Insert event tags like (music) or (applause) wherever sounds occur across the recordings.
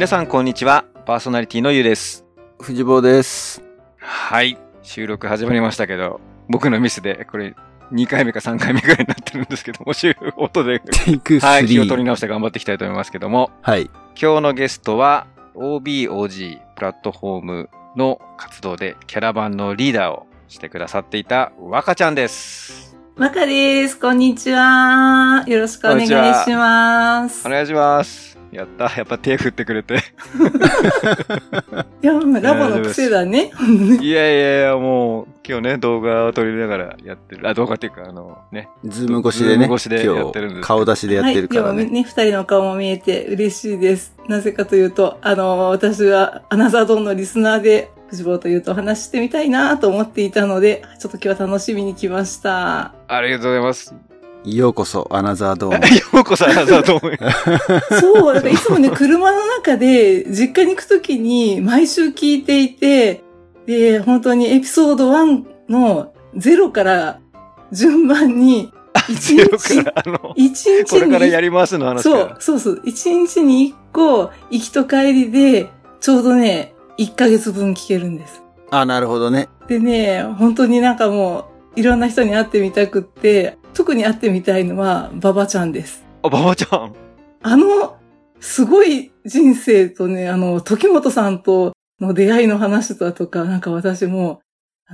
皆さんこんにちは。パーソナリティのゆうです。藤坊です。はい。収録始まりましたけど、僕のミスで、これ2回目か3回目ぐらいになってるんですけども、収録音で、テイク3。はい、気を取り直して頑張っていきたいと思いますけども、はい。今日のゲストは OBOG プラットフォームの活動でキャラバンのリーダーをしてくださっていた若ちゃんです。若です。こんにちは。よろしくお願いします。お願いします。やった。やっぱ手振ってくれて。(laughs) いや、まあラボの癖だね。いや (laughs) いやいや、もう、今日ね、動画を撮りながらやってる。あ、動画っていうか、あの、ね。ズーム越しでね。ズーム越しで今やってるんです顔出しでやってるからはい、ね。でもね、二人の顔も見えて嬉しいです。なぜかというと、あの、私はアナザードーンのリスナーで、藤本というとお話ししてみたいなと思っていたので、ちょっと今日は楽しみに来ました。ありがとうございます。ようこそ、アナザードーム。(laughs) ようこそ、あなたと思い。そう、だからいつもね、車の中で、実家に行くときに毎週聞いていて、で、本当にエピソード1の0から順番に、一日、から、あの、一日これからやに、りますの話そうか、そうそう、一日に一個、行きと帰りで、ちょうどね、1ヶ月分聞けるんです。あ、なるほどね。でね、本当になんかもう、いろんな人に会ってみたくって、特に会ってみたいのは、ババちゃんです。ら。あ、馬場ちゃん？あの、すごい人生とね、あの、時本さんとの出会いの話だとか、なんか私も、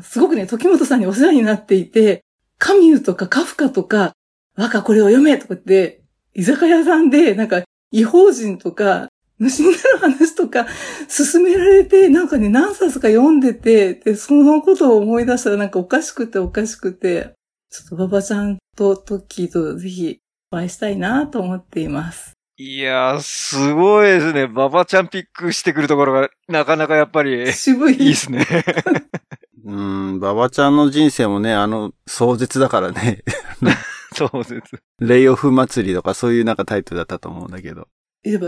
すごくね、時本さんにお世話になっていて、カミューとかカフカとか、若これを読めとかって、居酒屋さんで、なんか、違法人とか、虫になる話とか、勧められて、なんかね、何冊か読んでて、で、そのことを思い出したらなんかおかしくておかしくて、ちょっとババちゃんとトッキーとぜひお会いしたいなと思っています。いやー、すごいですね。馬場ちゃんピックしてくるところが、なかなかやっぱり、渋い。いいですね。(laughs) うーん、馬場ちゃんの人生もね、あの、壮絶だからね。そうです。レイオフ祭りとかそういうなんかタイトルだったと思うんだけど。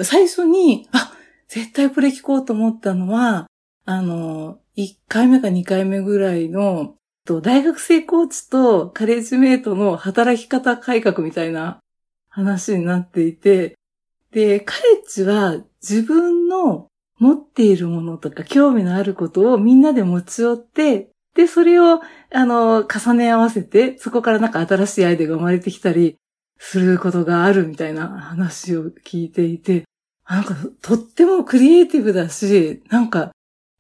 最初に、あ、絶対これ聞こうと思ったのは、あの、1回目か2回目ぐらいの、大学生コーチとカレッジメイトの働き方改革みたいな話になっていて、で、カレッジは自分の持っているものとか興味のあることをみんなで持ち寄って、で、それを、あの、重ね合わせて、そこからなんか新しいアイデアが生まれてきたり、することがあるみたいな話を聞いていて、あなんかとってもクリエイティブだし、なんか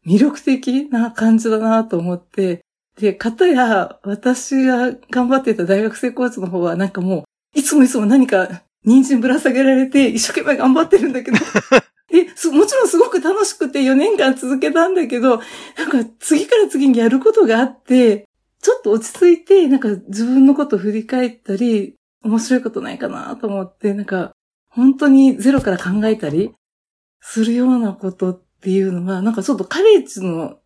魅力的な感じだなと思って、で、かたや私が頑張ってた大学生コーチの方はなんかもう、いつもいつも何か人参ぶら下げられて一生懸命頑張ってるんだけど、(laughs) で、すもちろんすごく楽しくて4年間続けたんだけど、なんか次から次にやることがあって、ちょっと落ち着いて、なんか自分のこと振り返ったり、面白いことないかなと思って、なんか、本当にゼロから考えたりするようなことっていうのは、なんかちょっとカレッジの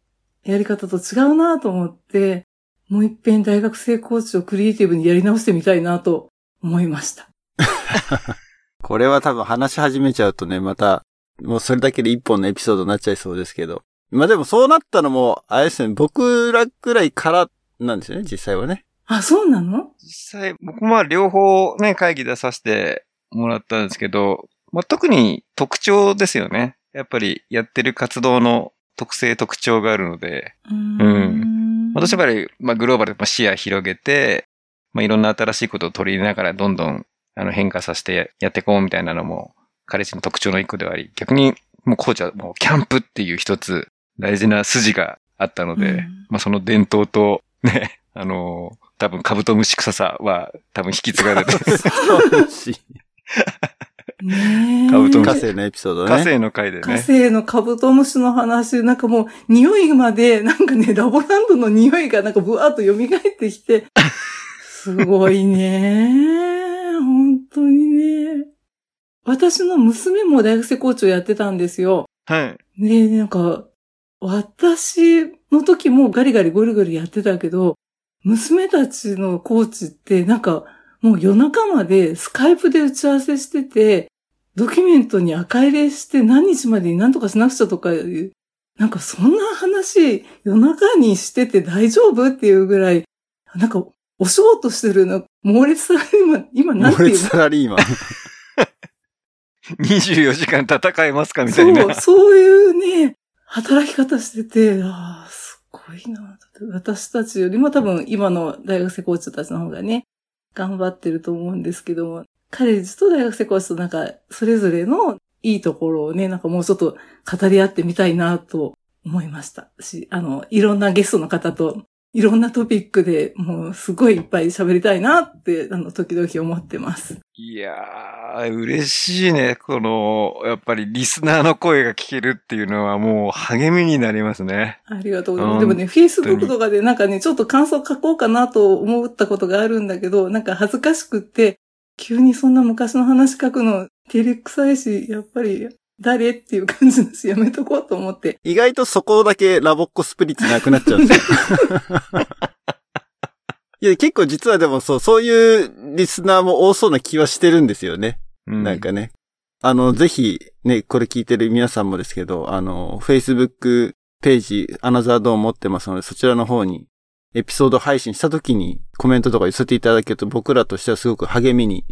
やり方と違うなと思って、もう一遍大学生コーチをクリエイティブにやり直してみたいなと思いました。(laughs) これは多分話し始めちゃうとね、また、もうそれだけで一本のエピソードになっちゃいそうですけど。まあでもそうなったのも、あれですね、僕らくらいからなんですよね、実際はね。あ、そうなの？実際、僕も両方ね、会議出させてもらったんですけど、まあ、特に特徴ですよね。やっぱりやってる活動の特性、特徴があるので、うーん。私はやっぱり、まあ、グローバルで視野広げて、まあ、いろんな新しいことを取り入れながらどんどんあの変化させてやっていこうみたいなのも、彼氏の特徴の一個ではあり、逆にもうコーチはもうキャンプっていう一つ大事な筋があったので、うんまあその伝統とね、あの多分カブトムシ臭さは多分引き継がれて、ねえ。カブトムシ火星のエピソードね。火星の回で火ね。星のカブトムシの話、なんかもう、匂いまで、なんかね、ラボランドの匂いがなんかブワーっと蘇ってきて、すごいね。本当にね。私の娘も大学生コーチをやってたんですよ。はい。ねなんか、私の時もガリガリゴリゴリやってたけど、娘たちのコーチってなんか、もう夜中までスカイプで打ち合わせしてて、ドキュメントに赤入れして何日までに何とかしなくちゃとかいう、なんかそんな話夜中にしてて大丈夫っていうぐらい、なんかお仕事してるの、猛烈さ、今、今なんていうの？猛烈サラリーマン。(laughs) 24時間戦えますかみたそ、いうな。そういうね、働き方してて、ああ、すごいな。私たちよりも多分今の大学生コーチたちの方がね、頑張ってると思うんですけども、カレッジと大学生コーチとなんか、それぞれのいいところをね、なんかもうちょっと語り合ってみたいなと思いましたし、あの、いろんなゲストの方と、いろんなトピックでもうすごいいっぱい喋りたいなって、あの、時々思ってます。いやー、嬉しいね。この、やっぱりリスナーの声が聞けるっていうのはもう励みになりますね。ありがとうございます。うんでもね、Facebook とかでなんかね、ちょっと感想書こうかなと思ったことがあるんだけど、なんか恥ずかしくって、急にそんな昔の話書くの、照れくさいし、やっぱり、誰っていう感じだし、やめとこうと思って。意外とそこだけラボっ子スピリッツなくなっちゃうんですよ。(laughs) いや、結構実はでもそう、そういうリスナーも多そうな気はしてるんですよね。うんなんかね。あの、ぜひ、ね、これ聞いてる皆さんもですけど、あの、Facebook ページ、アナザードーン持ってますので、そちらの方に、エピソード配信した時にコメントとか寄せていただけると僕らとしてはすごく励みに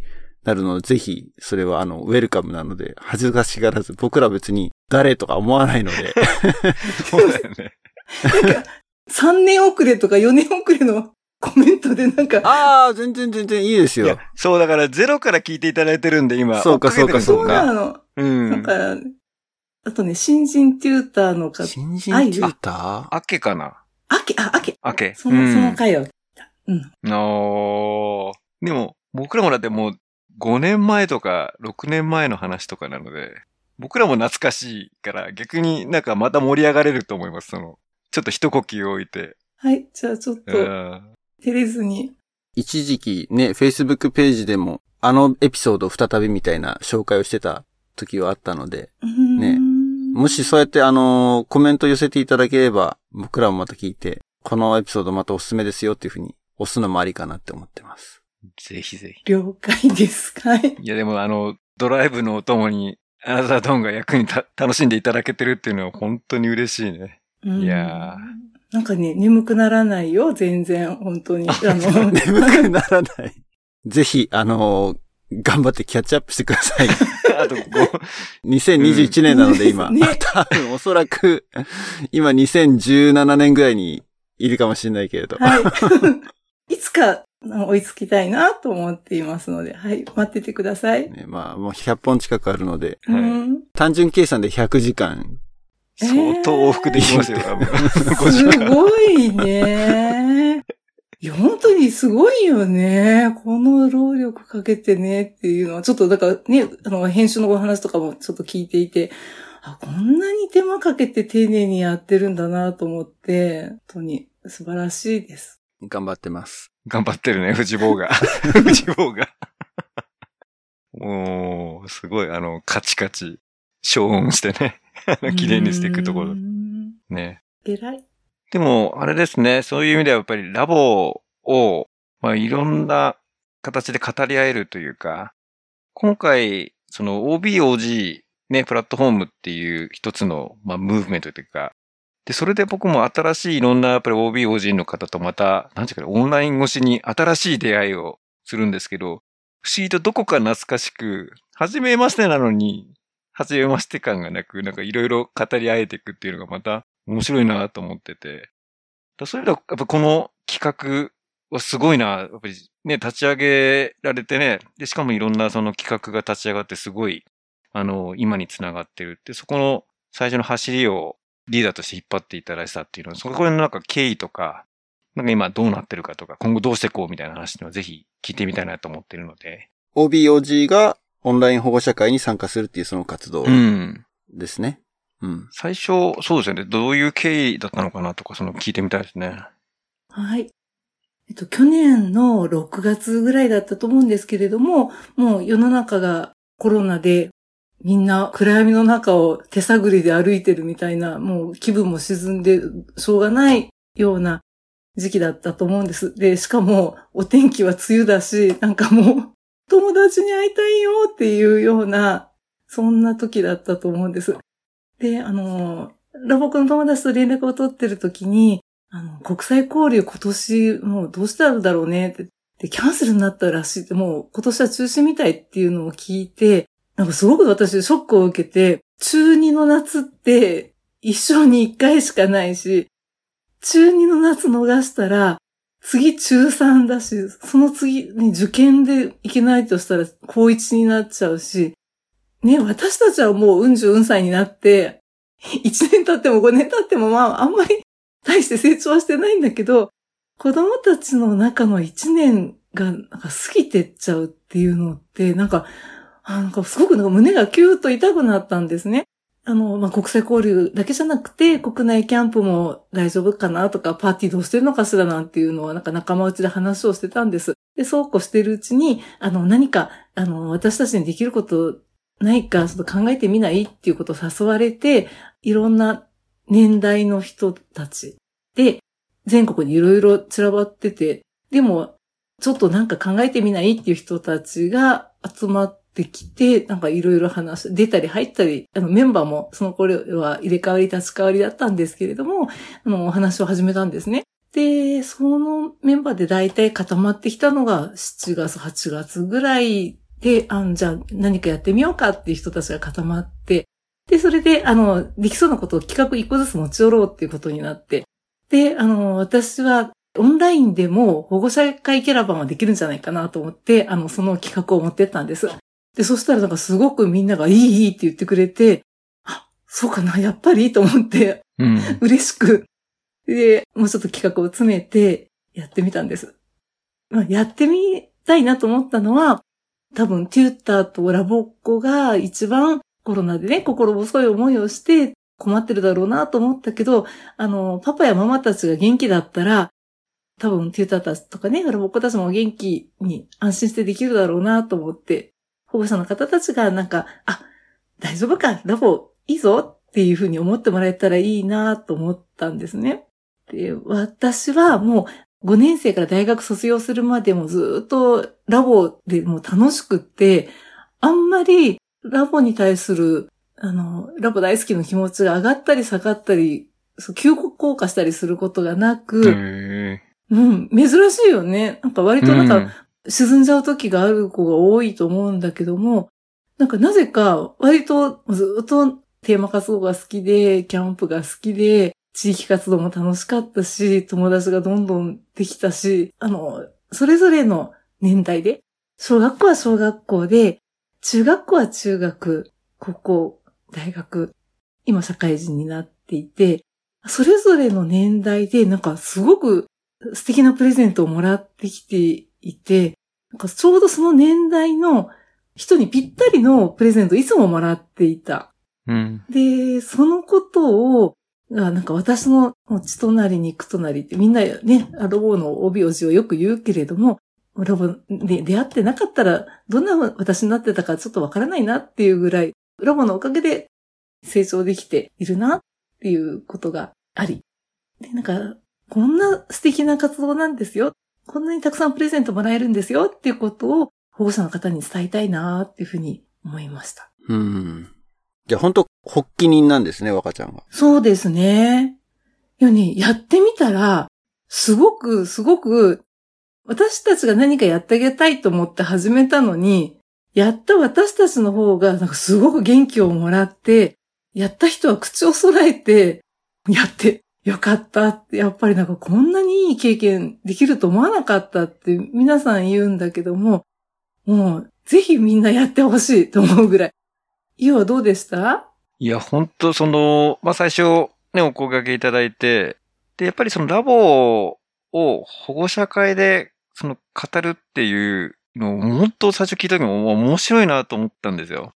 なるので、ぜひ、それはあの、ウェルカムなので、恥ずかしがらず、僕ら別に誰とか思わないので、(laughs) そうだよね。(laughs) 3年遅れとか4年遅れのコメントでなんか、ああ、全然全然いいですよそうだからゼロから聞いていただいてるんで今。そうか追っけてるそうそうかなの。うん。だから、あとね、新人テューターの方、新人テューター？あけかな？あけ、あ、あけ、あけ。その、うんその回を。うん。おーでも、僕らもだってもう5年前とか6年前の話とかなので、僕らも懐かしいから逆になんかまた盛り上がれると思います。その、ちょっと一呼吸置いて。はい、じゃあちょっうと、ん。照れずに。一時期ね、Facebook ページでも、あのエピソード再びみたいな紹介をしてた時はあったので、ねねもしそうやってあのーコメント寄せていただければ、僕らもまた聞いて、このエピソードまたおすすめですよっていうふうに押すのもありかなって思ってます。ぜひぜ了解です。はい？やでもあの、ドライブのお供に、アナザードーンが役にた楽しんでいただけてるっていうのは本当に嬉しいね。うんいやなんかね、眠くならないよ、全然、本当に。あの、(laughs) 眠くならない。ぜひ、あのー頑張ってキャッチアップしてください。(laughs) あと、ご、2021年なので今、うんね (laughs) 多分おそらく、今2017年ぐらいにいるかもしれないけれど。はい。いつか追いつきたいなと思っていますので、はい、待っててください。ね、まあ、もう100本近くあるので、単純計算で100時間。相当往復できますよ、多分。5時す間。ごいね。いや、本当にすごいよね。この労力かけてねっていうのは、ちょっとだからね、あの、編集のお話とかもちょっと聞いていて、あ、こんなに手間かけて丁寧にやってるんだなと思って、本当に素晴らしいです。頑張ってます。頑張ってるね、藤坊が。(laughs) 藤坊が。もう、すごい、あの、カチカチ、消音してね、(laughs) 綺麗にしていくところう。んね。偉い。でも、あれですね、そういう意味ではやっぱりラボを、まあ、いろんな形で語り合えるというか、今回、その OBOG、ね、プラットフォームっていう一つの、まあ、ムーブメントというか、で、それで僕も新しいいろんなやっぱり OBOG の方とまた、なんていうかね、オンライン越しに新しい出会いをするんですけど、不思議とどこか懐かしく、初めましてなのに、初めまして感がなく、なんかいろいろ語り合えていくっていうのがまた面白いなと思ってて。だそういうのは、やっぱこの企画はすごいな。やっぱりね、立ち上げられてね、で、しかもいろんなその企画が立ち上がってすごい、あの、今につながってるって、そこの最初の走りをリーダーとして引っ張っていただいたっていうのは、そこら辺のなんか経緯とか、なんか今どうなってるかとか、今後どうしていこうみたいな話にはぜひ聞いてみたいなと思ってるので。OBOG がオンライン保護者会に参加するっていうその活動うん。ですね。うん。最初、そうですよね。どういう経緯だったのかなとか、その聞いてみたいですね。はい。えっと、去年の6月ぐらいだったと思うんですけれども、もう世の中がコロナでみんな暗闇の中を手探りで歩いてるみたいな、もう気分も沈んでしょうがないような時期だったと思うんです。で、しかもお天気は梅雨だし、なんかもう友達に会いたいよっていうような、そんな時だったと思うんです。で、あの、ラボコの友達と連絡を取ってる時に、あの、国際交流今年もうどうしたんだろうねって、で、キャンセルになったらしいって、もう今年は中止みたいっていうのを聞いて、なんかすごく私ショックを受けて、中2の夏って一生に一回しかないし、中2の夏逃したら、次中3だし、その次に受験でいけないとしたら高1になっちゃうし、ね、私たちはもううん十うん歳になって、1年経っても5年経ってもまああんまり大して成長はしてないんだけど、子供たちの中の1年がなんか過ぎてっちゃうっていうのって、なんか、あなんかすごくなんか胸がキューッと痛くなったんですね。あの、まあ、国際交流だけじゃなくて、国内キャンプも大丈夫かなとか、パーティーどうしてるのかしらなんていうのは、なんか仲間内で話をしてたんです。で、そうこうしてるうちに、あの、何か、あの、私たちにできることないか、ちょっと考えてみないっていうことを誘われて、いろんな年代の人たちで、全国にいろいろ散らばってて、でも、ちょっとなんか考えてみないっていう人たちが集まっってきて、なんかいろいろ話、出たり入ったり、あのメンバーもその頃は入れ替わり立ち替わりだったんですけれども、あの、お話を始めたんですね。で、そのメンバーで大体固まってきたのが7月、8月ぐらいで、あじゃあ何かやってみようかっていう人たちが固まって、で、それで、あの、できそうなことを企画一個ずつ持ち寄ろうっていうことになって、で、あの、私はオンラインでも保護者会キャラバンはできるんじゃないかなと思って、あの、その企画を持ってったんです。で、そしたらなんかすごくみんながいいいいって言ってくれて、あ、そうかな、やっぱりと思って、うん、嬉しく、で、もうちょっと企画を詰めてやってみたんです。まあ、やってみたいなと思ったのは、多分、テューターとラボっ子が一番コロナでね、心細い思いをして困ってるだろうなと思ったけど、あの、パパやママたちが元気だったら、多分、テューターたちとかね、ラボっ子たちも元気に安心してできるだろうなと思って保護者の方たちがなんか、あ、大丈夫か、ラボいいぞっていうふうに思ってもらえたらいいなと思ったんですね。で、私はもう5年生から大学卒業するまでもずっとラボでもう楽しくって、あんまりラボに対する、あの、ラボ大好きの気持ちが上がったり下がったり、急降下したりすることがなく、うん、珍しいよね。なんか割となんか、沈んじゃう時がある子が多いと思うんだけども、なんかなぜか割とずっとテーマ活動が好きで、キャンプが好きで、地域活動も楽しかったし、友達がどんどんできたし、あの、それぞれの年代で、小学校は小学校で、中学校は中学、高校、大学、今社会人になっていて、それぞれの年代でなんかすごく素敵なプレゼントをもらってきていて、なんかちょうどその年代の人にぴったりのプレゼントいつももらっていた。うん、で、そのことを、なんか私の血となり肉となりってみんなね、ロボの帯おじをよく言うけれども、ロボで出会ってなかったらどんな私になってたかちょっとわからないなっていうぐらい、ロボのおかげで成長できているなっていうことがあり。で、なんか、こんな素敵な活動なんですよ。こんなにたくさんプレゼントもらえるんですよっていうことを保護者の方に伝えたいなっていうふうに思いました。うん。じゃあ本当発起人なんですね、若ちゃんが。そうですね。いやね、やってみたら、すごく、すごく、私たちが何かやってあげたいと思って始めたのに、やった私たちの方が、なんかすごく元気をもらって、やった人は口を揃えて、やってよかったって、やっぱりなんかこんなにいい経験できると思わなかったって皆さん言うんだけども、もうぜひみんなやってほしいと思うぐらい。イオはどうでした？いや、本当その、まあ、最初ね、お声掛けいただいて、で、やっぱりそのラボを保護者会でその語るっていうのを本当最初聞いた時も面白いなと思ったんですよ。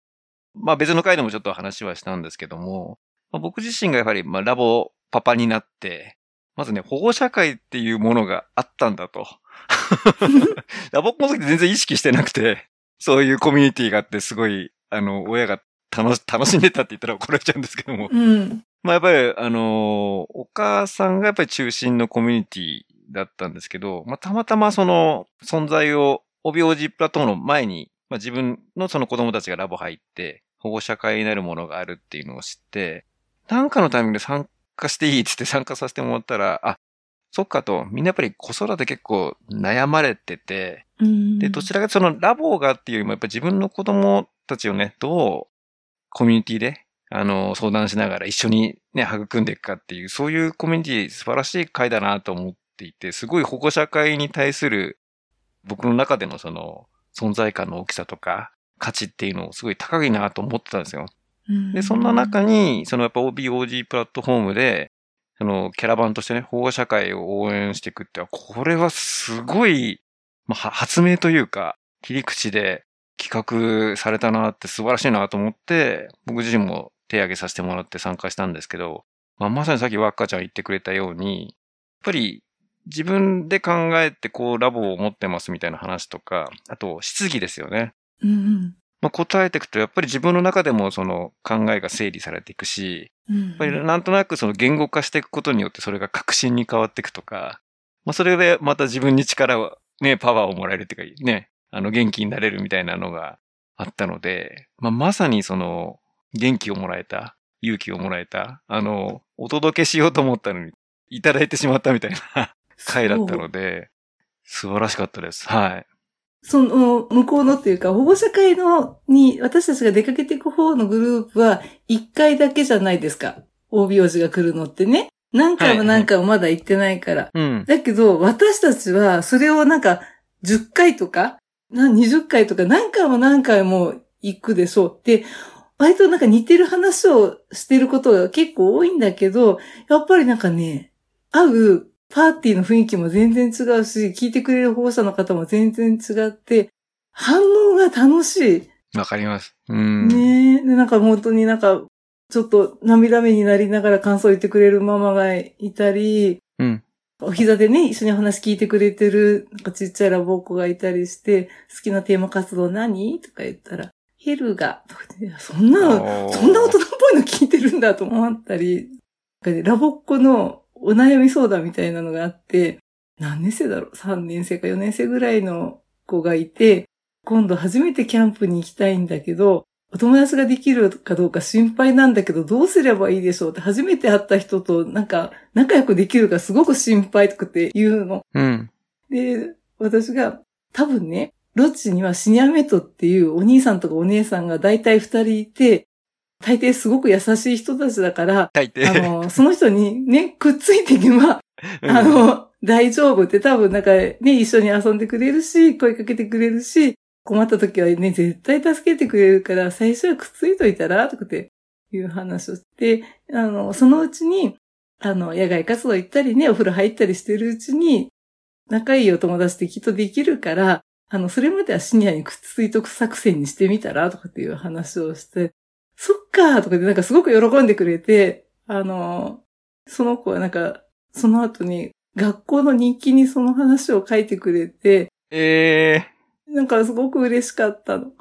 まあ別の回でもちょっと話はしたんですけども、僕自身がやはりまあラボパパになって、まずね、保護者会っていうものがあったんだと。(laughs) 僕も時全然意識してなくて、そういうコミュニティがあってすごい、あの、親が楽し、楽しんでたって言ったら怒られちゃうんですけども。うん、まあやっぱり、あの、お母さんがやっぱり中心のコミュニティだったんですけど、まあたまたまその存在を、帯おじプラットフォームの前に、まあ自分のその子供たちがラボ入って、保護者会になるものがあるっていうのを知って、なんかのタイミングで参加していいって言って参加させてもらったら、あ、そっかと、みんなやっぱり子育て結構悩まれてて、うんで、どちらかそのラボがっていうよりも、やっぱり自分の子供たちをね、どうコミュニティで、あの、相談しながら一緒にね、育んでいくかっていう、そういうコミュニティ素晴らしい会だなと思っていて、すごい保護者会に対する僕の中でのその存在感の大きさとか価値っていうのをすごい高いなと思ってたんですよ。うんで、そんな中に、そのやっぱ OBOG プラットフォームで、そのキャラバンとしてね、保護者会を応援していくって、これはすごい、まあ、は発明というか、切り口で企画されたなって素晴らしいなと思って、僕自身も手挙げさせてもらって参加したんですけど、まあ、まさにさっきワッカちゃん言ってくれたように、やっぱり自分で考えてこうラボを持ってますみたいな話とか、あと質疑ですよね。うんうんまあ、答えていくと、やっぱり自分の中でもその考えが整理されていくし、うんやっぱりなんとなくその言語化していくことによってそれが確信に変わっていくとか、まあそれでまた自分に力を、ね、パワーをもらえるっていうか、ね、あの元気になれるみたいなのがあったので、まあまさにその元気をもらえた、勇気をもらえた、あの、お届けしようと思ったのにいただいてしまったみたいな回だったので、素晴らしかったです。はい。その、向こうのっていうか、保護者会の、に、私たちが出かけていく方のグループは、一回だけじゃないですか。OB 王子が来るのってね。何回も何回もまだ行ってないから。うん。だけど、私たちは、それをなんか、10回とか、な20回とか、何回も何回も行くでしょうって、割となんか似てる話をしてることが結構多いんだけど、やっぱりなんかね、会うパーティーの雰囲気も全然違うし、聞いてくれる保護者の方も全然違って、反応が楽しい。わかります。うん。ねえ。で、なんか本当になんか、ちょっと涙目になりながら感想言ってくれるママがいたり、うん。お膝でね、一緒に話聞いてくれてる、なんかちっちゃいラボっ子がいたりして、好きなテーマ活動何とか言ったら、ヘルが、そんなそんな大人っぽいの聞いてるんだと思ったり、ラボっ子のお悩み相談みたいなのがあって、何年生だろう ?3 年生か4年生ぐらいの子がいて、今度初めてキャンプに行きたいんだけど、お友達ができるかどうか心配なんだけど、どうすればいいでしょう？って、初めて会った人となんか仲良くできるかすごく心配とかって言うの。うん。で、私が多分ね、ロッチにはシニアメットっていうお兄さんとかお姉さんが大体二人いて、大抵すごく優しい人たちだから、大抵。あの、その人にね、くっついていけば、うんあの、大丈夫って多分なんかね、一緒に遊んでくれるし、声かけてくれるし、困った時はね、絶対助けてくれるから、最初はくっついといたらとかっていう話をして、あの、そのうちに、あの、野外活動行ったりね、お風呂入ったりしてるうちに、仲いいお友達ってきっとできるから、あの、それまではシニアにくっついとく作戦にしてみたらとかっていう話をして、そっかーとかでなんかすごく喜んでくれて、あの、その子はなんか、その後に学校の日記にその話を書いてくれて、ええなんかすごく嬉しかったの。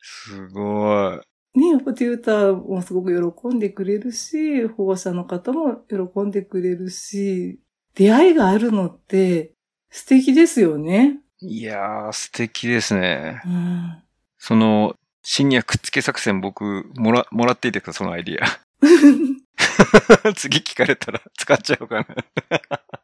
すごい。ね、やっぱテューターもすごく喜んでくれるし、保護者の方も喜んでくれるし、出会いがあるのって素敵ですよね。いやー、素敵ですね。うん。その、シニアくっつけ作戦僕、もら、もらっていいですか？そのアイディア。(laughs) 次聞かれたら (laughs) 使っちゃおうかな。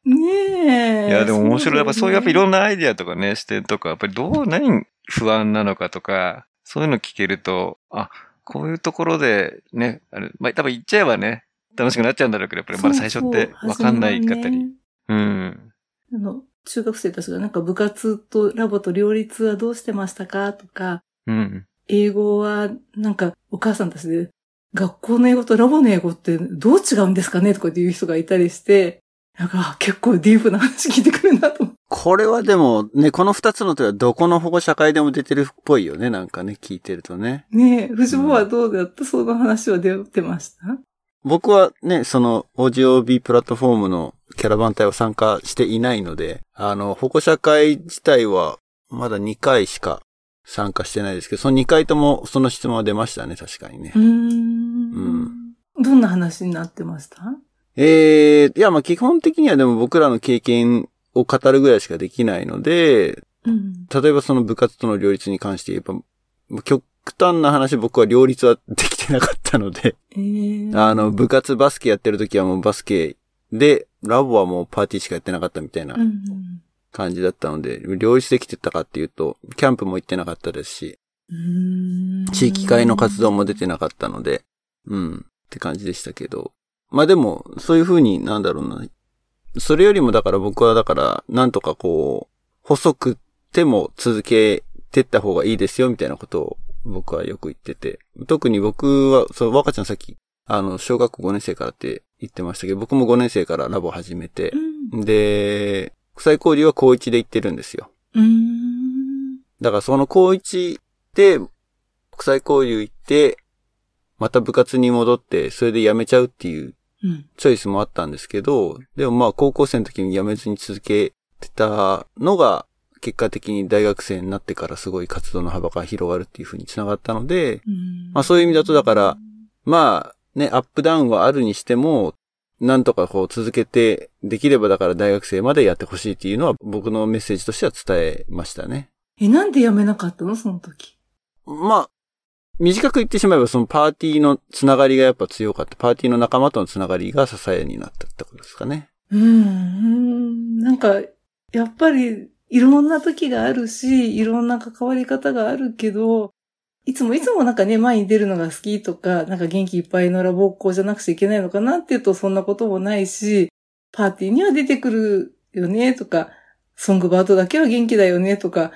ねえ。いや、でも面白い。やっぱそういう、やっぱいろんんなアイディアとかね、視点とか、やっぱりどう、何不安なのかとか、そういうの聞けると、あ、こういうところでね、あれ、まあ、多分言っちゃえばね、楽しくなっちゃうんだろうけど、やっぱりまだ最初ってわかんないかったり。うん。あの、中学生たちがなんか部活とラボと両立はどうしてましたか？とか、うん。英語はなんかお母さんたちで、学校の英語とラボの英語ってどう違うんですかねとかっていう人がいたりして、なんかあ結構ディープな話聞いてくるなと思って。これはでも、ね、この二つの手はどこの保護者会でも出てるっぽいよね、なんかね、聞いてるとね。ねえ、藤坊はどうだった、その話は出てました？僕はね、その OGOB プラットフォームのキャラバン隊は参加していないので、あの、保護者会自体はまだ2回しか参加してないですけど、その2回ともその質問は出ましたね、確かにねうー。ん。どんな話になってました？ええいや、まあ基本的にはでも僕らの経験を語るぐらいしかできないので、うん。例えばその部活との両立に関して言えば、極端な話僕は両立はできてなかったので、えー、あの、部活バスケやってる時はもうバスケで、ラボはもうパーティーしかやってなかったみたいなうんうん感じだったので、両立できてたかっていうと、キャンプも行ってなかったですし、地域会の活動も出てなかったので、うん、って感じでしたけど。まあでも、そういう風になんだろうな。それよりもだから僕はだから、なんとかこう、細くても続けてった方がいいですよみたいなことを僕はよく言ってて。特に僕は、そう、若ちゃんさっき、あの、小学校5年生からって言ってましたけど、僕も5年生からラボ始めてう、んで、国際交流は高1で行ってるんですよ。だからその高1で、国際交流行って、また部活に戻って、それで辞めちゃうっていううん。チョイスもあったんですけど、でもまあ高校生の時に辞めずに続けてたのが、結果的に大学生になってからすごい活動の幅が広がるっていう風につながったので、うんまあそういう意味だとだから、まあね、アップダウンはあるにしても、なんとかこう続けて、できればだから大学生までやってほしいっていうのは僕のメッセージとしては伝えましたね。え、なんで辞めなかったの？その時。まあ、短く言ってしまえばそのパーティーのつながりがやっぱ強かった。パーティーの仲間とのつながりが支えになったってことですかね。うんうん。なんか、やっぱり、いろんな時があるし、いろんな関わり方があるけど、いつもいつもなんかね、前に出るのが好きとか、なんか元気いっぱいのラボっ子じゃなくちゃいけないのかなっていうとそんなこともないし、パーティーには出てくるよねとか、ソングバードだけは元気だよねとか、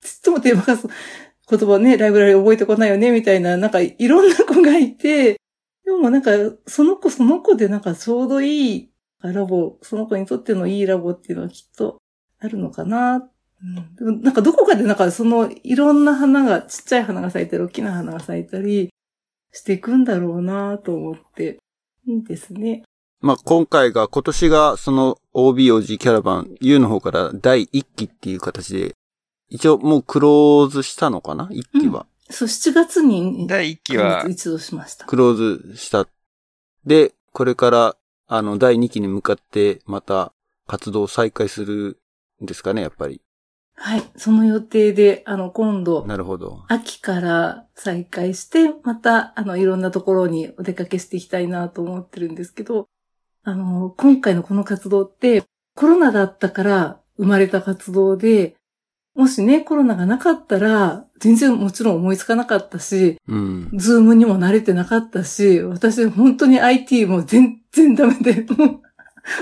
つってもテーマが言葉ね、ライブラリ覚えてこないよねみたいな、なんかいろんな子がいて、でもなんか、その子その子でなんかちょうどいいラボ、その子にとってのいいラボっていうのはきっとあるのかなっ。うん、でもなんかどこかでなんかそのいろんな花が、ちっちゃい花が咲いたり、大きな花が咲いたりしていくんだろうなと思って。いいですね。まあ今回が、今年がその OBOG キャラバン U の方から第1期っていう形で、一応もうクローズしたのかな ?1 期は。そう、7月に、第1期は、一度しました。クローズした。で、これから、あの、第2期に向かって、また活動を再開するんですかね、やっぱり。はい。その予定で、あの、今度、なるほど。秋から再開して、また、あの、いろんなところにお出かけしていきたいなと思ってるんですけど、あの、今回のこの活動って、コロナだったから生まれた活動で、もしね、コロナがなかったら、全然もちろん思いつかなかったし、うん。ズームにも慣れてなかったし、私本当に IT も全然ダメで、もう、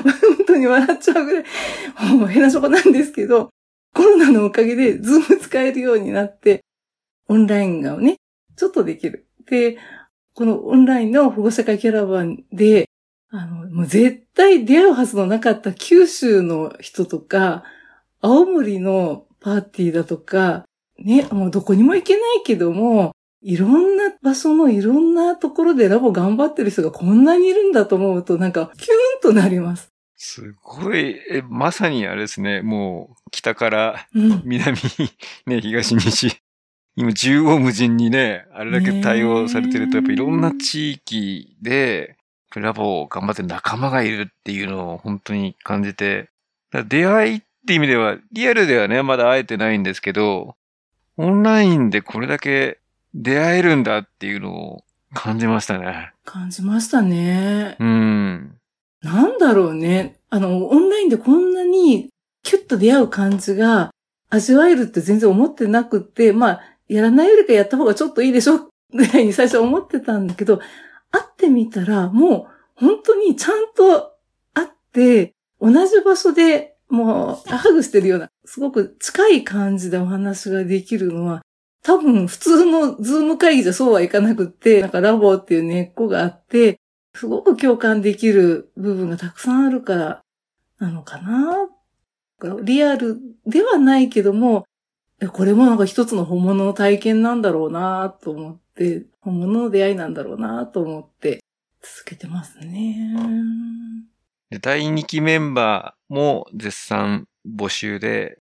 (laughs) 本当に笑っちゃうぐらい、もう変なとこなんですけど、コロナのおかげでズーム使えるようになって、オンラインがね、ちょっとできる。で、このオンラインの保護者会キャラバンで、あの、もう絶対出会うはずのなかった九州の人とか、青森のパーティーだとか、ね、もうどこにも行けないけども、いろんな場所のいろんなところでラボ頑張ってる人がこんなにいるんだと思うと、なんか、キューンとなります。すごい、え、まさにあれですね、もう、北からうん。南、ね、東西、今、縦横無尽にね、あれだけ対応されてると、やっぱいろんな地域で、ラボを頑張ってる仲間がいるっていうのを本当に感じて、出会いって意味では、リアルではね、まだ会えてないんですけど、オンラインでこれだけ出会えるんだっていうのを感じましたね。感じましたね。うん。なんだろうね。あの、オンラインでこんなにキュッと出会う感じが味わえるって全然思ってなくって、まあ、やらないよりかやった方がちょっといいでしょぐらいに最初思ってたんだけど、会ってみたらもう本当にちゃんと会って、同じ場所でもうハグしてるような、すごく近い感じでお話ができるのは、多分普通のズーム会議じゃそうはいかなくって、なんかラボっていう根っこがあって、すごく共感できる部分がたくさんあるからなのかな。リアルではないけども、えこれもなんか一つの本物の体験なんだろうなと思って、本物の出会いなんだろうなと思って続けてますね。で、第2期メンバーも絶賛募集で、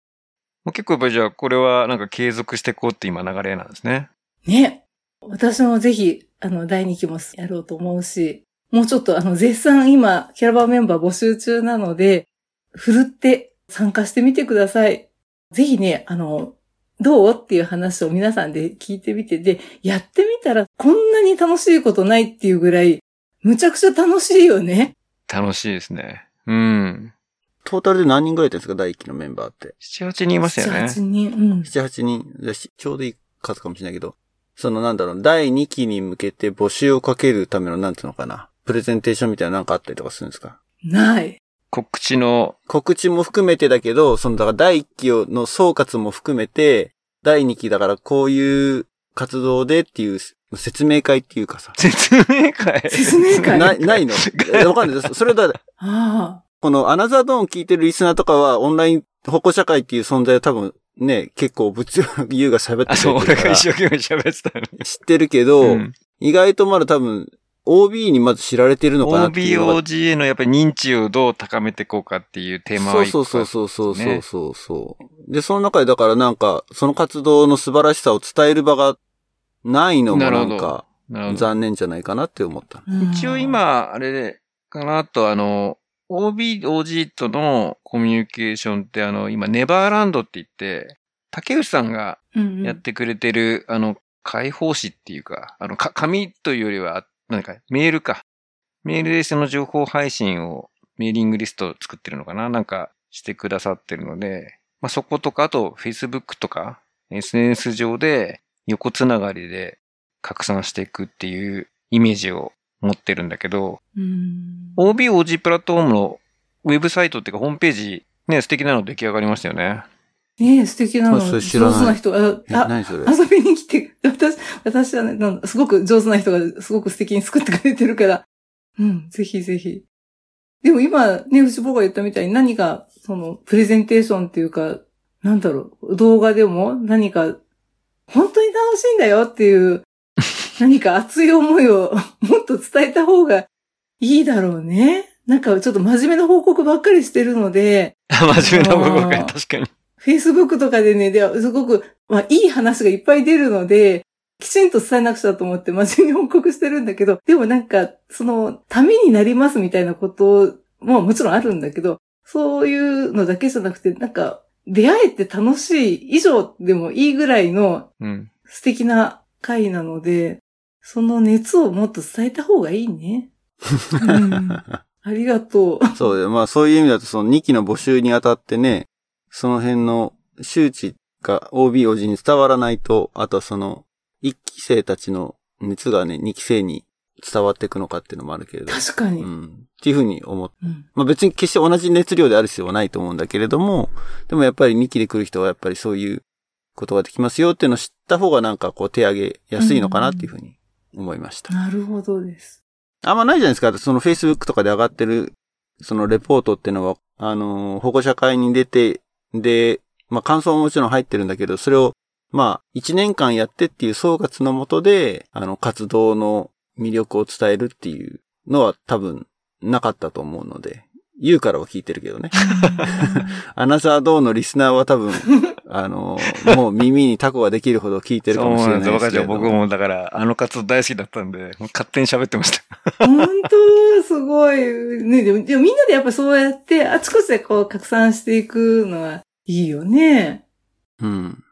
もう結構やっぱりじゃあこれはなんか継続していこうって今流れなんですね。ね。私もぜひ、あの、第2期もやろうと思うし、もうちょっとあの、絶賛今、キャラバンメンバー募集中なので、ふるって参加してみてください。ぜひね、あの、どうっていう話を皆さんで聞いてみて、で、やってみたらこんなに楽しいことないっていうぐらい、むちゃくちゃ楽しいよね。楽しいですね。うん。トータルで何人ぐらいいたんですか？第1期のメンバーって。7、8人いますよね。8人。うん。7、8人。ちょうどいい数かもしれないけど、そのなんだろう、第2期に向けて募集をかけるための、なんていうのかな。プレゼンテーションみたいなのなんかあったりとかするんですか？ない。告知の、告知も含めてだけど、その、だから第1期をの総括も含めて、第2期だからこういう活動でっていう説明会っていうかさ。説明会？説明会？な、ないの？(laughs) えわかんないです。それだ、あこのアナザードーン聞いてるリスナーとかは、オンライン保護社会っていう存在を多分ね、結構物優が喋ってあ、そう、くれてるから俺が一生懸命喋ってたのに。知ってるけど、うん意外とまだ多分、OB にまず知られてるのかなっていうのが。OBOGA のやっぱり認知をどう高めていこうかっていうテーマは一個そうそうそうそうそうねそうそう。で、その中でだからなんか、その活動の素晴らしさを伝える場がないのもなんか、残念じゃないかなって思った。一応、今、あれかなと、あの、OB、OG とのコミュニケーションって、あの、今、ネバーランドって言って、竹内さんがうんうんやってくれてる、あの、解放誌っていうか、あの、か紙というよりは、何か、メールか。メールでその情報配信を、メーリングリストを作ってるのかな？なんか、してくださってるので、まあ、そことか、あと、Facebook とか、SNS 上で、横つながりで拡散していくっていうイメージを持ってるんだけど、うん。OBOG プラットフォームのウェブサイトっていうかホームページ、ね、素敵なの出来上がりましたよね。ねえ、素敵なの。上手な人が、え、あ、何それ？遊びに来て、私、私はね、なんだすごく上手な人がすごく素敵に作ってくれてるから、うん、ぜひぜひ。でも今、ね、内坊が言ったみたいに何か、その、プレゼンテーションっていうか、なんだろう、動画でも何か、本当に楽しいんだよっていう、(laughs) 何か熱い思いをもっと伝えた方がいいだろうね。なんかちょっと真面目な報告ばっかりしてるので、(laughs) 真面目な報告確かに。Facebook とかでね、ではすごく、まあ、いい話がいっぱい出るので、きちんと伝えなくちゃと思って真面目に報告してるんだけど、でもなんか、その、ためになりますみたいなことももちろんあるんだけど、そういうのだけじゃなくて、なんか、出会えて楽しい以上でもいいぐらいのうん。素敵な回なので、その熱をもっと伝えた方がいいね。(laughs) うん、ありがとう。そうで、まあそういう意味だとその2期の募集にあたってね、その辺の周知が OB、OG に伝わらないと、あとはその1期生たちの熱がね、2期生に伝わっていくのかっていうのもあるけれど。確かに。ううんん。っていうふうに思っまあ別に決して同じ熱量である必要はないと思うんだけれども、でもやっぱり2期で来る人はやっぱりそういうことができますよっていうのを知った方がなんかこう手上げやすいのかなっていうふうに思いました。なるほどです。あんまないじゃないですか。その Facebook とかで上がってる、そのレポートっていうのは、あのー保護者会に出て、で、まあ感想ももちろん入ってるんだけど、それを、まあ、一年間やってっていう総括のもとで、あの、活動の魅力を伝えるっていうのは多分なかったと思うので、言うからは聞いてるけどね。アナザードーンのリスナーは多分、(laughs) あのーもう耳にタコができるほど聞いてるかもしれないそうなんです。僕もだから、あの活動大好きだったんで、勝手に喋ってました。本当すごい。ね、でも、でもみんなでやっぱそうやって、あちこちでこう拡散していくのはいいよね。うん。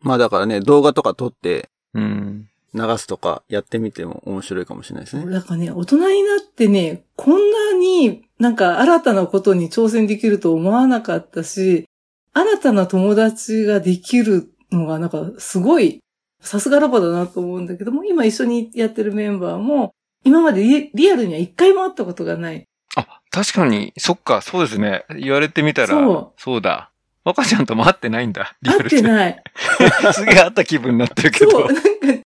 まあだからね、動画とか撮ってうん。流すとかやってみても面白いかもしれないですね。だからね、大人になってね、こんなになんか新たなことに挑戦できると思わなかったし、新たな友達ができるのがなんかすごい、さすがラボだなと思うんだけども、今一緒にやってるメンバーも、今までリリアルには一回も会ったことがない。あ、確かに、そっか、そうですね。言われてみたら、そうそうだ。若ちゃんとも会ってないんだ。リア会。ってない。(laughs) すげえ会った気分になってるけそう、ど。なんか、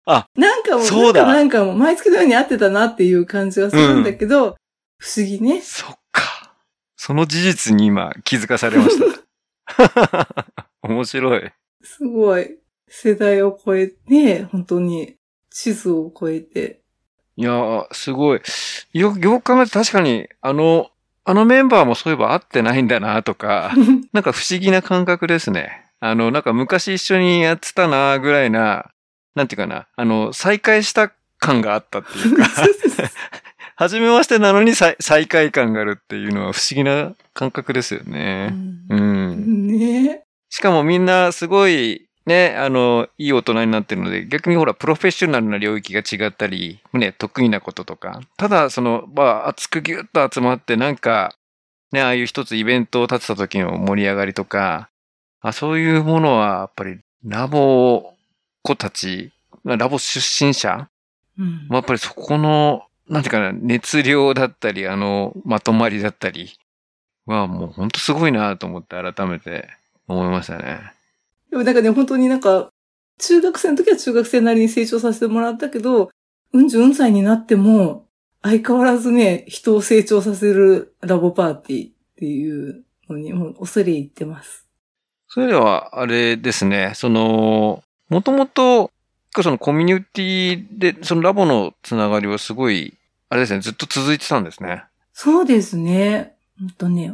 あなんかもう、そうだなんかなんかもう毎月のように会ってたなっていう感じがするんだけど、不思議ね。そっか。その事実に今気づかされました。(laughs) 面白い。すごい。世代を超えて、ね、本当に地図を超えて。いやー、すごい。よ、よく考えて確かに、あの、あのメンバーもそういえば会ってないんだなとか、(laughs) なんか不思議な感覚ですね。あの、なんか昔一緒にやってたなぐらいな、なんていうかな、あの、再会した感があったっていうか、(laughs) 初めましてなのに再再会感があるっていうのは不思議な感覚ですよね。うん。ねしかもみんなすごい、ね、あの、いい大人になってるので、逆にほら、プロフェッショナルな領域が違ったり、ね、得意なこととか。ただ、その、まあ、熱くぎゅっと集まって、なんか、ね、ああいう一つイベントを立てた時の盛り上がりとか、あそういうものは、やっぱりラボ子たち、ラボ出身者うん。やっぱりそこの、なんていうかな、熱量だったり、あの、まとまりだったりは、もう本当すごいなと思って改めて思いましたね。でもなんかね、本当になんか、中学生の時は中学生なりに成長させてもらったけど、うん十うん歳になっても、相変わらずね、人を成長させるラボパーティーっていうのに、もう恐れ入ってます。それでは、あれですね、その、もともと、そのコミュニティで、そのラボのつながりはすごい、あれですね、ずっと続いてたんですね。そうですね。ほんとね、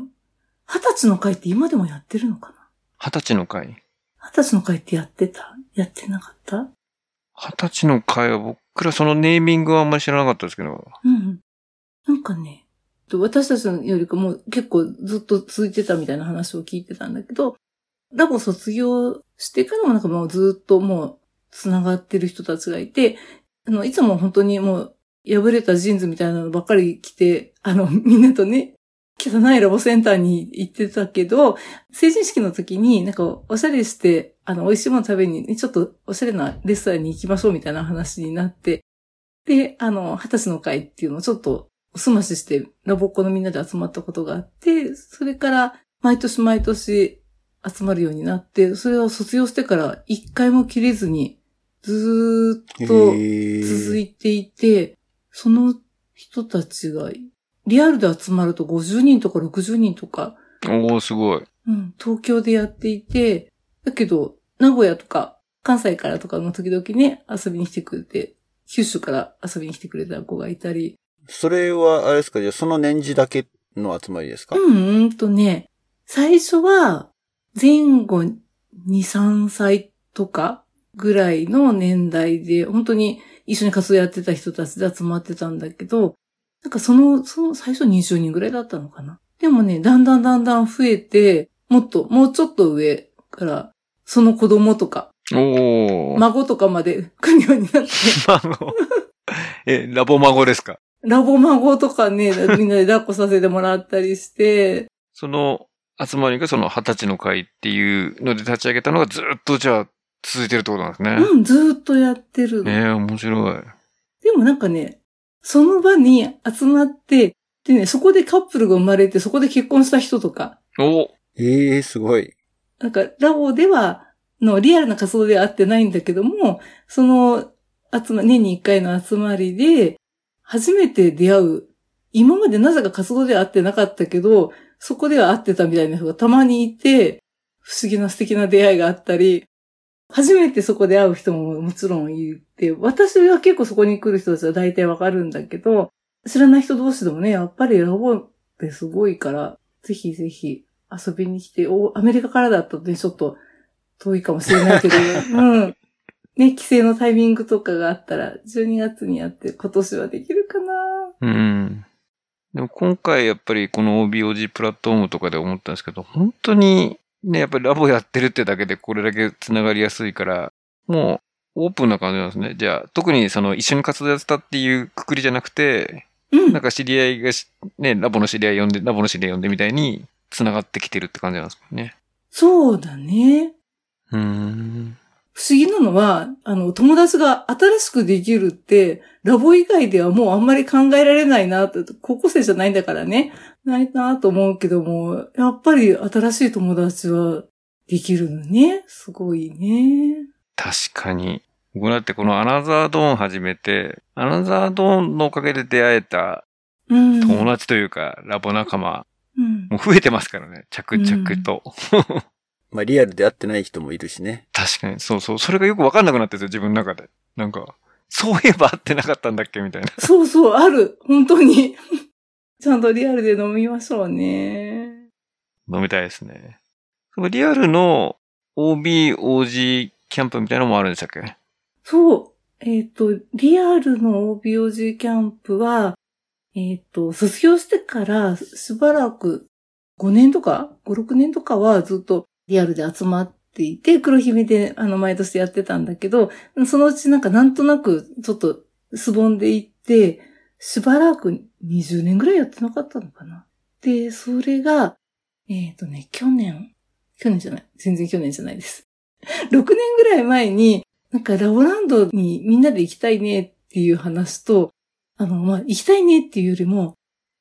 二十歳の会って今でもやってるのかな？二十歳の会。二十歳の会ってやってた？やってなかった？二十歳の会は僕らそのネーミングはあんまり知らなかったですけど。うんうん。なんかね、私たちのよりかも結構ずっと続いてたみたいな話を聞いてたんだけど、ラボ卒業してからもなんかもうずっともう繋がってる人たちがいて、あの、いつも本当にもう破れたジーンズみたいなのばっかり着て、あの、みんなとね、汚いラボセンターに行ってたけど、成人式の時になんかおしゃれして、あの、美味しいもの食べに、ね、ちょっとおしゃれなレストランに行きましょうみたいな話になって、で、あの、二十歳の会っていうのをちょっとおすましして、ラボっ子のみんなで集まったことがあって、それから毎年毎年集まるようになって、それは卒業してから一回も切れずに、ずーっと続いいていて、その人たちが、リアルで集まると50人とか60人とか、おー、すごい。うん、東京でやっていて、だけど、名古屋とか、関西からとかの時々ね、遊びに来てくれて、九州から遊びに来てくれた子がいたり、それは、あれですか？じゃあその年次だけの集まりですか、うん、うんとね、最初は、前後2、3歳とかぐらいの年代で、本当に一緒に活動やってた人たちで集まってたんだけど、なんかその、その最初20人ぐらいだったのかな。でもね、だんだんだんだん増えて、もっと、もうちょっと上から、その子供とか。孫とかまで (laughs) 来るようになって、孫。え、ラボ孫ですか？ラボ孫とかね、みんなで抱っこさせてもらったりして、その集まりがその二十歳の会っていうので立ち上げたのがずっとじゃあ続いてるってことなんですね。うん、ずーっとやってるの。ええ面白い。でもなんかね、その場に集まって、でね、そこでカップルが生まれて、そこで結婚した人とか、おええすごい。なんかラボでは、のリアルな活動では会ってないんだけども、その集ま、年に一回の集まりで、初めて出会う、今までなぜか活動では会ってなかったけど、そこでは会ってたみたいな人がたまにいて、不思議な素敵な出会いがあったり、初めてそこで会う人ももちろんいて、私は結構そこに来る人たちは大体わかるんだけど、知らない人同士でもね、やっぱりラボってすごいから、ぜひぜひ遊びに来て、お、アメリカからだとね、ちょっと遠いかもしれないけど、(laughs) うん。ね、帰省のタイミングとかがあったら、12月にやって今年はできるかなうん。でも今回やっぱりこの OBOG プラットフォームとかで思ったんですけど、本当にね、やっぱりラボやってるってだけでこれだけ繋がりやすいから、もうオープンな感じなんですね。じゃあ、特にその一緒に活動やってたっていうくくりじゃなくて、うんなん。か知り合いがしね、ラボの知り合い呼んで、ラボの知り合い呼んでみたいに繋がってきてるって感じなんですもんね。そうだね。うーん。不思議なのは、あの、友達が新しくできるって、ラボ以外ではもうあんまり考えられないな高校生じゃないんだからね、ないなと思うけども、やっぱり新しい友達はできるのね。すごいね。確かに。僕だってこのアナザードーン始めて、アナザードーンのおかげで出会えたうん。友達というか、ラボ仲間、うん。もう増えてますからね。着々と。まあ、リアルで会ってない人もいるしね。確かに、そうそう。それがよくわかんなくなってるんですよ、自分の中で。なんか、そういえば会ってなかったんだっけ？みたいな。そうそう、ある。本当に。(laughs) ちゃんとリアルで飲みましょうね。飲みたいですね。リアルの OB、OG キャンプみたいなのもあるんでしたっけ？そう。えっ、と、リアルの OBOG キャンプは、えっ、と、卒業してからしばらく5年とか ?5、6年とかはずっとリアルで集まっていて、黒姫であの毎年やってたんだけど、そのうちなんかなんとなくちょっとすぼんでいって、しばらく20年ぐらいやってなかったのかな。で、それが、えっ、とね、去年、去年じゃない。全然去年じゃないです。(laughs) 6年ぐらい前に、なんかラボランドにみんなで行きたいねっていう話と、あの、まあ、行きたいねっていうよりも、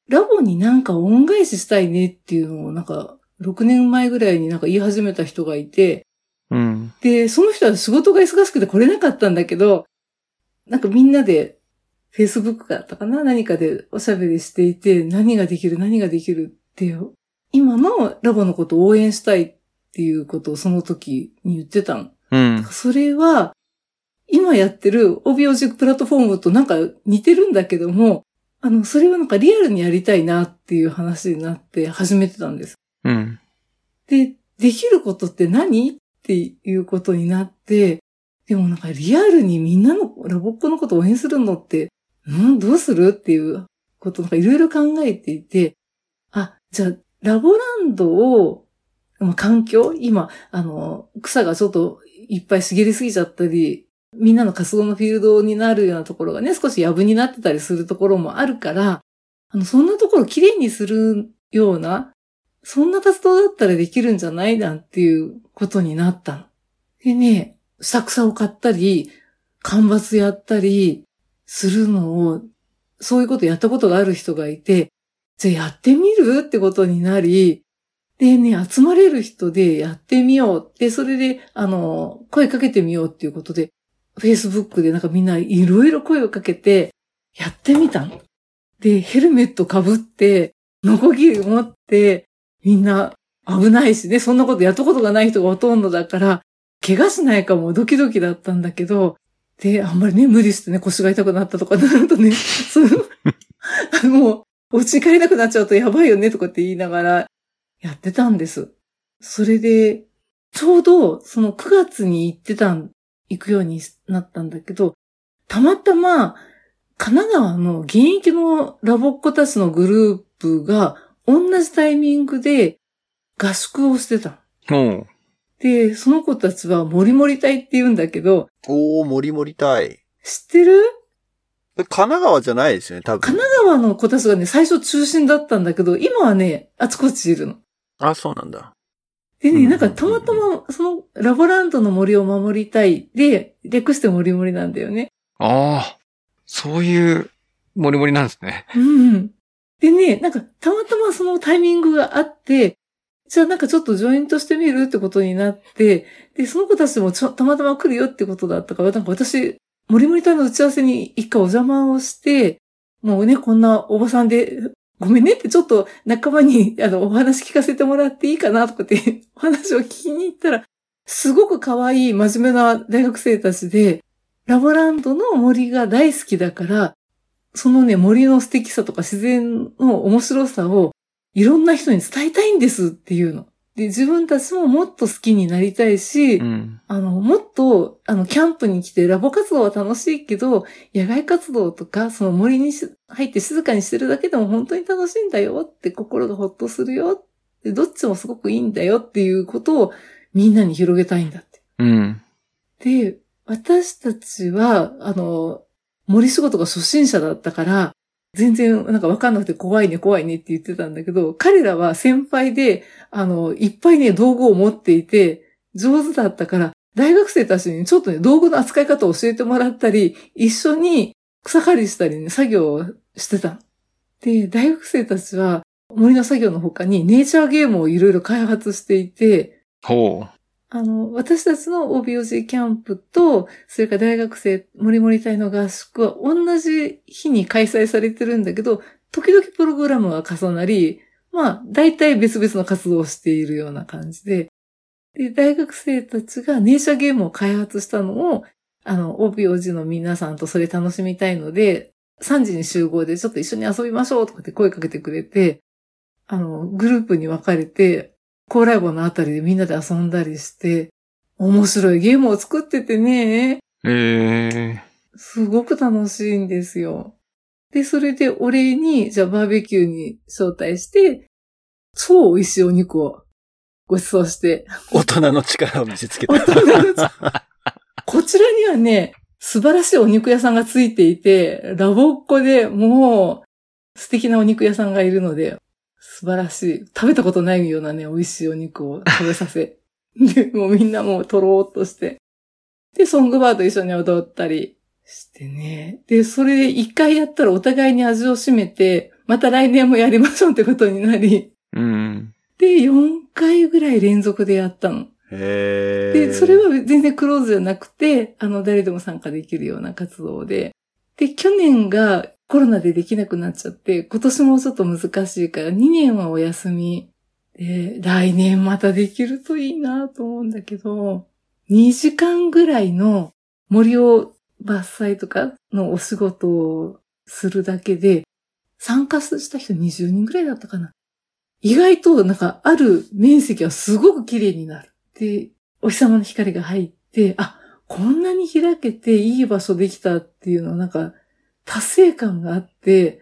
ラボになんか恩返ししたいねっていうのをなんか、6年前ぐらいになんか言い始めた人がいて、うん。で、その人は仕事が忙しくて来れなかったんだけど、なんかみんなで、Facebook だったかな何かでおしゃべりしていて、何ができる何ができるっていう、今のラボのことを応援したいっていうことをその時に言ってたの。うん。それは、今やってる OBOG プラットフォームとなんか似てるんだけども、あの、それはなんかリアルにやりたいなっていう話になって始めてたんです。うん。で、できることって何っていうことになって、でもなんかリアルにみんなのラボっ子のこと応援するのって、うん、どうするっていうことなんかいろいろ考えていて、あ、じゃあ、ラボランドを、まあ、環境今、あの、草がちょっといっぱい茂りすぎちゃったり、みんなの活動のフィールドになるようなところがね、少し藪になってたりするところもあるから、あの、そんなところをきれいにするような、そんな活動だったらできるんじゃないなんていうことになったの。でね、下草を買ったり、間伐やったりするのを、そういうことやったことがある人がいて、じゃあやってみるってことになり、でね、集まれる人でやってみよう。で、それで、あの、声かけてみようっていうことで、Facebook でなんかみんないろいろ声をかけて、やってみたの。で、ヘルメット被って、ノコギリ持って、みんな危ないしね、そんなことやったことがない人がほとんどだから、怪我しないかも。ドキドキだったんだけど、で、あんまりね、無理してね、腰が痛くなったとかなるとね、(laughs) その、あのもう、お家帰れなくなっちゃうとやばいよね、とかって言いながら、やってたんです。それで、ちょうど、その9月に行ってたん、行くようになったんだけど、たまたま、神奈川の現役のラボっ子たちのグループが、同じタイミングで合宿をしてたう。で、その子たちはモリモリ隊って言うんだけど、おー、もりもりたい。知ってる？神奈川じゃないですよね、多分。神奈川の子たちがね、最初中心だったんだけど、今はね、あちこちいるの。あ、そうなんだ。でね、うんなんかたまたま、その、ラボランドの森を守りたい。で、略してモリモリなんだよね。ああ。そういう、モリモリなんですね。うんうん。でね、なんか、たまたまそのタイミングがあって、じゃあなんかちょっとジョイントしてみるってことになって、で、その子たちもちょたまたま来るよってことだったから、なんか私、モリモリ隊の打ち合わせに一回お邪魔をして、もうね、こんなおばさんで、ごめんねってちょっと仲間にあのお話聞かせてもらっていいかなとかって (laughs) お話を聞きに行ったら、すごく可愛い真面目な大学生たちで、ラボランドの森が大好きだから、そのね、森の素敵さとか自然の面白さをいろんな人に伝えたいんですっていうの。で、自分たちももっと好きになりたいし、うん。あの、もっと、あの、キャンプに来てラボ活動は楽しいけど、野外活動とか、その森にし入って静かにしてるだけでも本当に楽しいんだよって、心がほっとするよって、どっちもすごくいいんだよっていうことをみんなに広げたいんだって。うん。で、私たちは、あの、森仕事が初心者だったから、全然なんかわかんなくて怖いね怖いねって言ってたんだけど、彼らは先輩で、あの、いっぱいね、道具を持っていて、上手だったから、大学生たちにちょっとね、道具の扱い方を教えてもらったり、一緒に草刈りしたりね、作業をしてた。で、大学生たちは森の作業の他にネイチャーゲームをいろいろ開発していて、ほう。あの、私たちの OBOG キャンプと、それから大学生モリモリ隊の合宿は同じ日に開催されてるんだけど、時々プログラムが重なり、まあ、大体別々の活動をしているような感じで、で、大学生たちがネイチャゲームを開発したのを、あの、OBOG の皆さんとそれ楽しみたいので、3時に集合でちょっと一緒に遊びましょうとかって声かけてくれて、あの、グループに分かれて、高ライボのあたりでみんなで遊んだりして、面白いゲームを作っててね、ええすごく楽しいんですよ。で、それでお礼に、じゃあバーベキューに招待して、超美味しいお肉をご馳走して、大人の力を見せつけた。大人の力 (laughs) こちらにはね、素晴らしいお肉屋さんがついていて、ラボっ子でもう素敵なお肉屋さんがいるので、素晴らしい。食べたことないようなね、美味しいお肉を食べさせ。(laughs) で、もうみんなもうとろーっとして。で、ソングバーと一緒に踊ったりしてね。で、それで一回やったらお互いに味を占めて、また来年もやりましょうってことになり。うん。で、4回ぐらい連続でやったの。へーで、それは全然クローズじゃなくて、あの、誰でも参加できるような活動で。で、去年がコロナでできなくなっちゃって、今年もちょっと難しいから、2年はお休み。で、来年またできるといいなと思うんだけど、2時間ぐらいの森を伐採とかのお仕事をするだけで、参加した人20人ぐらいだったかな。意外となんかある面積はすごく綺麗になる。で、お日様の光が入って、あ、こんなに開けていい場所できたっていうのはなんか達成感があって、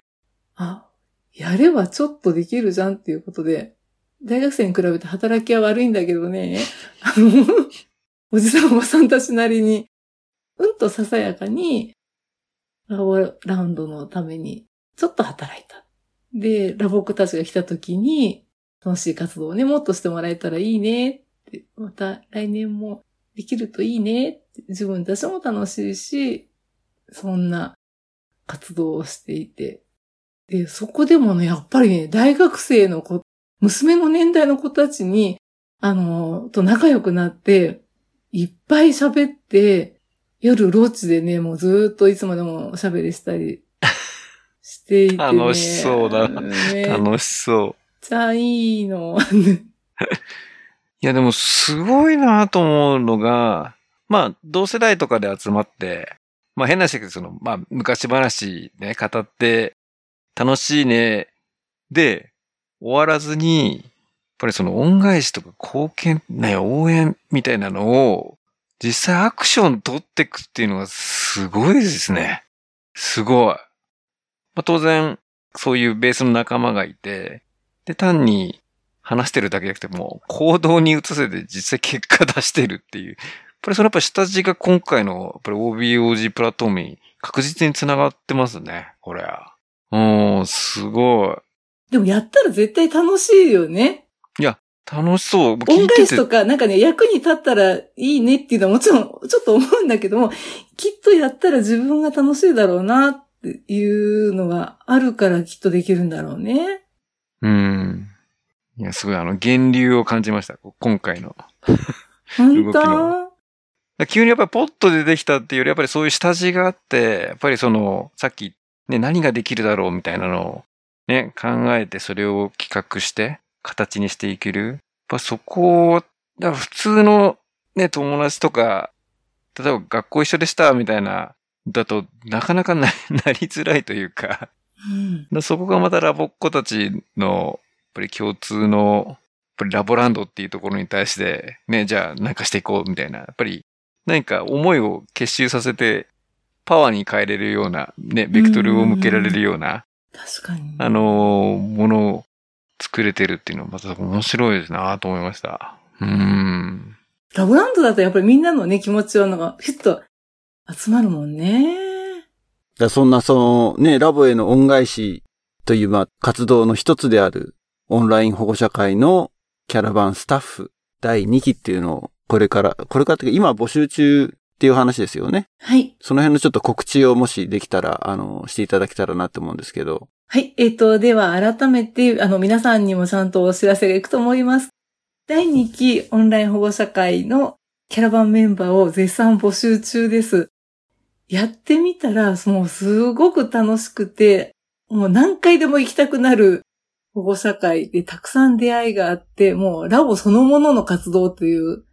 あ、やればちょっとできるじゃんっていうことで、大学生に比べて働きは悪いんだけどね、あの、おじさんおばさんたちなりに、うんとささやかに、ラボラウンドのためにちょっと働いた。で、ラボックたちが来た時に、楽しい活動をね、もっとしてもらえたらいいね。って、また来年もできるといいね。って、自分たちも楽しいし、そんな活動をしていて。で、そこでもね、やっぱりね、大学生の子、娘の年代の子たちに、あの、と仲良くなって、いっぱい喋って、夜ロッチでね、もうずーっといつまでもおしゃべりしたり (laughs) していて、ね。楽しそうだめっ楽しそう。ちゃいいの。(laughs) いや、でもすごいなと思うのが、まあ、同世代とかで集まって、まあ変な話だけど、その、まあ、昔話ね、語って、楽しいね、で、終わらずに、やっぱりその恩返しとか貢献、ね、応援みたいなのを、実際アクション取っていくっていうのがすごいですね。すごい。まあ当然、そういうベースの仲間がいて、で、単に話してるだけじゃなくて、も行動に移せて実際結果出してるっていう。やっぱりそのやっぱ下地が今回のやっぱり OBOG プラットフォームに確実に繋がってますね、これは。うん、すごでもやったら絶対楽しいよね。い。楽しそう。てて返しとか、なんかね、役に立ったらいいねっていうのはもちろん、ちょっと思うんだけども、きっとやったら自分が楽しいだろうなっていうのがあるからきっとできるんだろうね。うん。いや、すごいあの、源流を感じました。今回の。本動きの当急にやっぱりポッと出てきたっていうより、やっぱりそういう下地があって、やっぱりその、さっきね、何ができるだろうみたいなのをね、考えてそれを企画して、形にしていける。やっぱそこを、だ普通のね、友達とか、例えば学校一緒でしたみたいな、だとなかなかな (laughs) なりづらいというか、うん。だそこがまたラボっ子たちの、やっぱり共通の、やっぱりラボランドっていうところに対して、ね、じゃあなんかしていこうみたいな、やっぱり何か思いを結集させて、パワーに変えれるような、ね、ベクトルを向けられるような、確かに。あのーものを作れてるっていうのはまた面白いですなと思いました。うーん。ラブランドだとやっぱりみんなのね、気持ちはなんか、ふっと集まるもんね。だそんなそのね、ラボへの恩返しというまあ活動の一つであるオンライン保護者会のキャラバンスタッフ第2期っていうのをこれから、これからって今募集中っていう話ですよね。はい。その辺のちょっと告知をもしできたら、あの、していただけたらなって思うんですけど。はい。えっ、と、では改めて、あの、皆さんにもちゃんとお知らせがいくと思います。第2期オンライン保護者会のキャラバンメンバーを絶賛募集中です。やってみたら、もうすごく楽しくて、もう何回でも行きたくなる保護者会でたくさん出会いがあって、もうラボそのものの活動という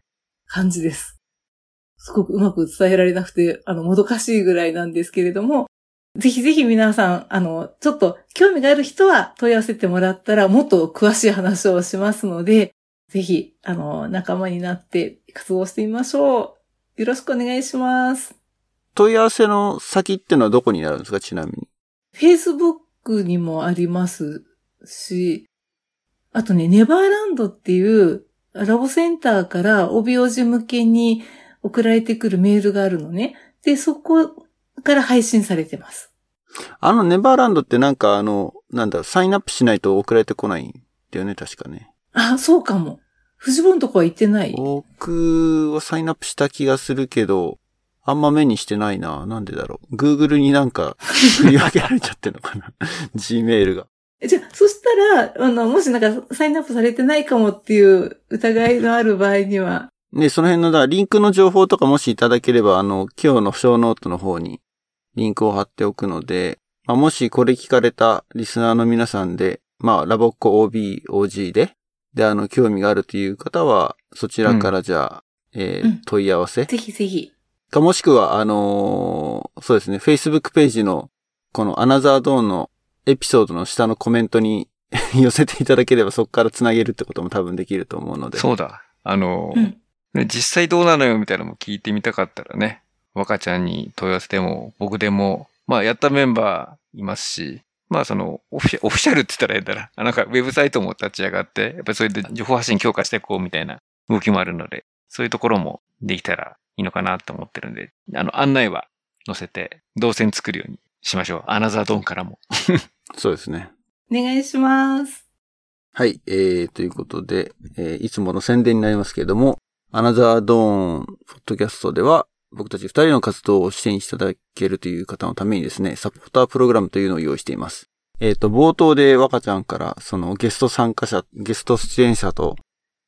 感じです。すごくうまく伝えられなくて、あの、もどかしいぐらいなんですけれども、ぜひぜひ皆さん、あの、ちょっと興味がある人は問い合わせてもらったらもっと詳しい話をしますので、ぜひ、あの、仲間になって活動してみましょう。よろしくお願いします。問い合わせの先ってのはどこになるんですか？ちなみに。Facebook にもありますし、あとね、ネバーランドっていうラボセンターから帯王子向けに送られてくるメールがあるのね。で、そこから配信されてます。あのネバーランドってなんかあの、なんだ、サインアップしないと送られてこないんだよね、確かね。あ、そうかも。藤本のとこは行ってない？僕はサインアップした気がするけど、あんま目にしてないな。なんでだろう。Google になんか振り分けられちゃってんのかな。(laughs) Gmail が。じゃあ、そしたら、あの、もしなんかサインアップされてないかもっていう疑いのある場合には、ね、その辺の、だからリンクの情報とかもしいただければ、あの、今日のショーノートの方にリンクを貼っておくので、まあ、もしこれ聞かれたリスナーの皆さんで、まあ、ラボッコ OB、OG で、で、あの、興味があるという方は、そちらからじゃあ、えーうん。問い合わせ。ぜひぜひ。か、もしくは、あのーそうですね、Facebook ページの、このアナザードーンのエピソードの下のコメントに (laughs) 寄せていただければそこから繋げるってことも多分できると思うので。そうだ。あの、うん。ね実際どうなのよみたいなのも聞いてみたかったらね、若ちゃんに問い合わせても、僕でも、まあやったメンバーいますし、まあそのオフィシャ、オフィシャルって言ったら変だな。あなんかウェブサイトも立ち上がって、やっぱりそれで情報発信強化していこうみたいな動きもあるので、そういうところもできたらいいのかなと思ってるんで、あの案内は載せて、動線作るようにしましょう。アナザードーンからも。(laughs) そうですね。お願いします。はい、えー、ということで、えーいつもの宣伝になりますけれども、アナザードーン、ポッドキャストでは、僕たち二人の活動を支援していただけるという方のためにですね、サポータープログラムというのを用意しています。えっ、と、冒頭で若ちゃんから、そのゲスト参加者、ゲスト出演者と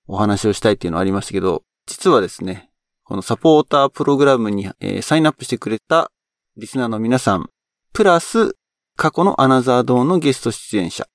お話をしたいっていうのはありましたけど、実はですね、このサポータープログラムに、えーサインアップしてくれたリスナーの皆さん、プラス過去のアナザードーンのゲスト出演者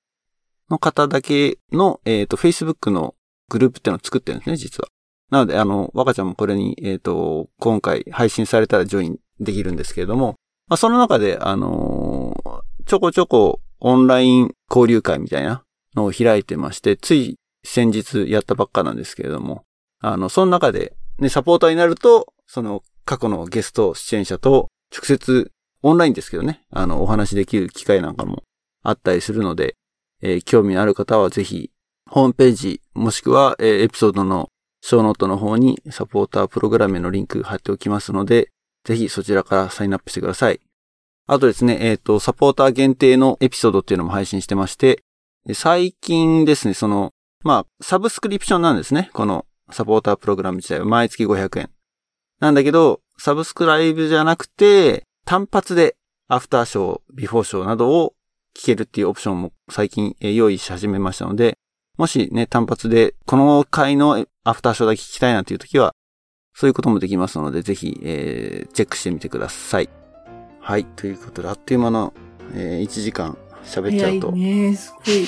の方だけの、えっ、と、Facebook のグループっていうのを作ってるんですね、実は。なので、あの、若ちゃんもこれに、えっ、と、今回配信されたらジョインできるんですけれども、まあ、その中で、あのーちょこちょこオンライン交流会みたいなのを開いてまして、つい先日やったばっかなんですけれども、あの、その中で、ね、サポーターになると、その過去のゲスト出演者と直接オンラインですけどね、あの、お話しできる機会なんかもあったりするので、えー興味のある方はぜひ、ホームページ、もしくは、えーエピソードのショーノートの方にサポータープログラムへのリンク貼っておきますので、ぜひそちらからサインアップしてください。あとですね、えっ、と、サポーター限定のエピソードっていうのも配信してまして、最近ですね、その、まあ、サブスクリプションなんですね。このサポータープログラム自体は毎月500円。なんだけど、サブスクライブじゃなくて、単発でアフターショー、ビフォーショーなどを聞けるっていうオプションも最近えー用意し始めましたので、もしね、単発でこの回のアフターショーだけ聞きたいなっていう時は、そういうこともできますので、ぜひ、えーチェックしてみてください。はい。ということで、あっという間の、えー1時間喋っちゃうと。ね。すごい。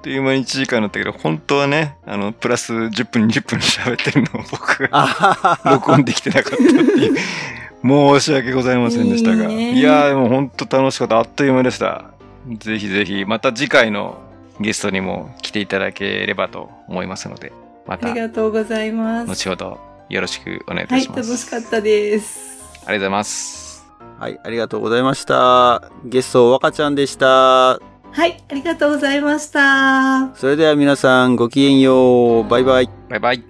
という間に1時間だったけど、本当はね、あの、プラス10分、20分喋ってるのを僕が録音できてなかったっていう。申し訳ございませんでしたが。いいねいやー、でも本当楽しかった。あっという間でした。ぜひぜひ、また次回のゲストにも来ていただければと思いますので、まあたりがとうございます。後ほどよろしくお願いいはい、たします。楽しかったです。ありがとうございます。はい、ありがとうございました。ゲスト、若ちゃんでした。はい、ありがとうございました。それでは皆さん、ごきげんよう。バイバイ。バイバイ。